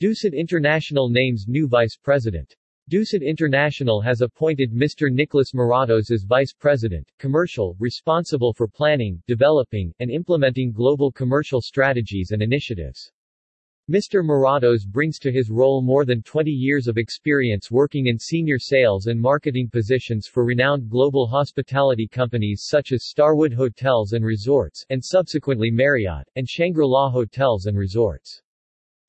Dusit International names new vice president. Dusit International has appointed Mr. Nicholas Moratos as Vice President, Commercial, responsible for planning, developing, and implementing global commercial strategies and initiatives. Mr. Moratos brings to his role more than 20 years of experience working in senior sales and marketing positions for renowned global hospitality companies such as Starwood Hotels and Resorts, and subsequently Marriott, and Shangri-La Hotels and Resorts.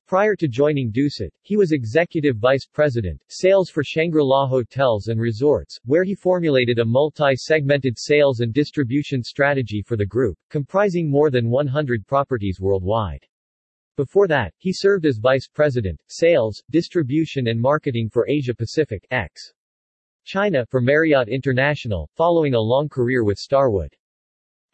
Prior to joining Dusit, he was Executive Vice President, Sales for Shangri-La Hotels and Resorts, where he formulated a multi-segmented sales and distribution strategy for the group, comprising more than 100 properties worldwide. Before that, he served as Vice President, Sales, Distribution and Marketing for Asia Pacific X. China for Marriott International, following a long career with Starwood.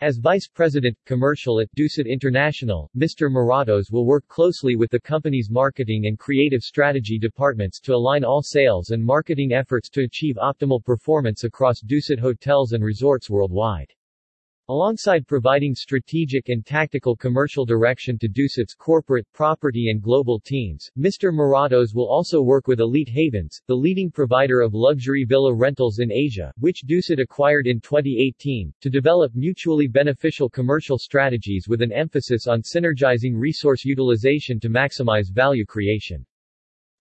As Vice President, Commercial at Dusit International, Mr. Moratos will work closely with the company's marketing and creative strategy departments to align all sales and marketing efforts to achieve optimal performance across Dusit hotels and resorts worldwide. Alongside providing strategic and tactical commercial direction to Dusit's corporate, property and global teams, Mr. Moratos will also work with Elite Havens, the leading provider of luxury villa rentals in Asia, which Dusit acquired in 2018, to develop mutually beneficial commercial strategies with an emphasis on synergizing resource utilization to maximize value creation.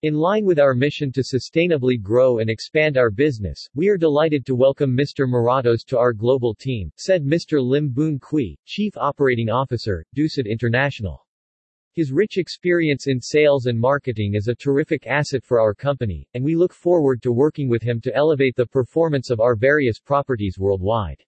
In line with our mission to sustainably grow and expand our business, we are delighted to welcome Mr. Moratos to our global team, said Mr. Lim Boon Kwee, Chief Operating Officer, Dusit International. His rich experience in sales and marketing is a terrific asset for our company, and we look forward to working with him to elevate the performance of our various properties worldwide.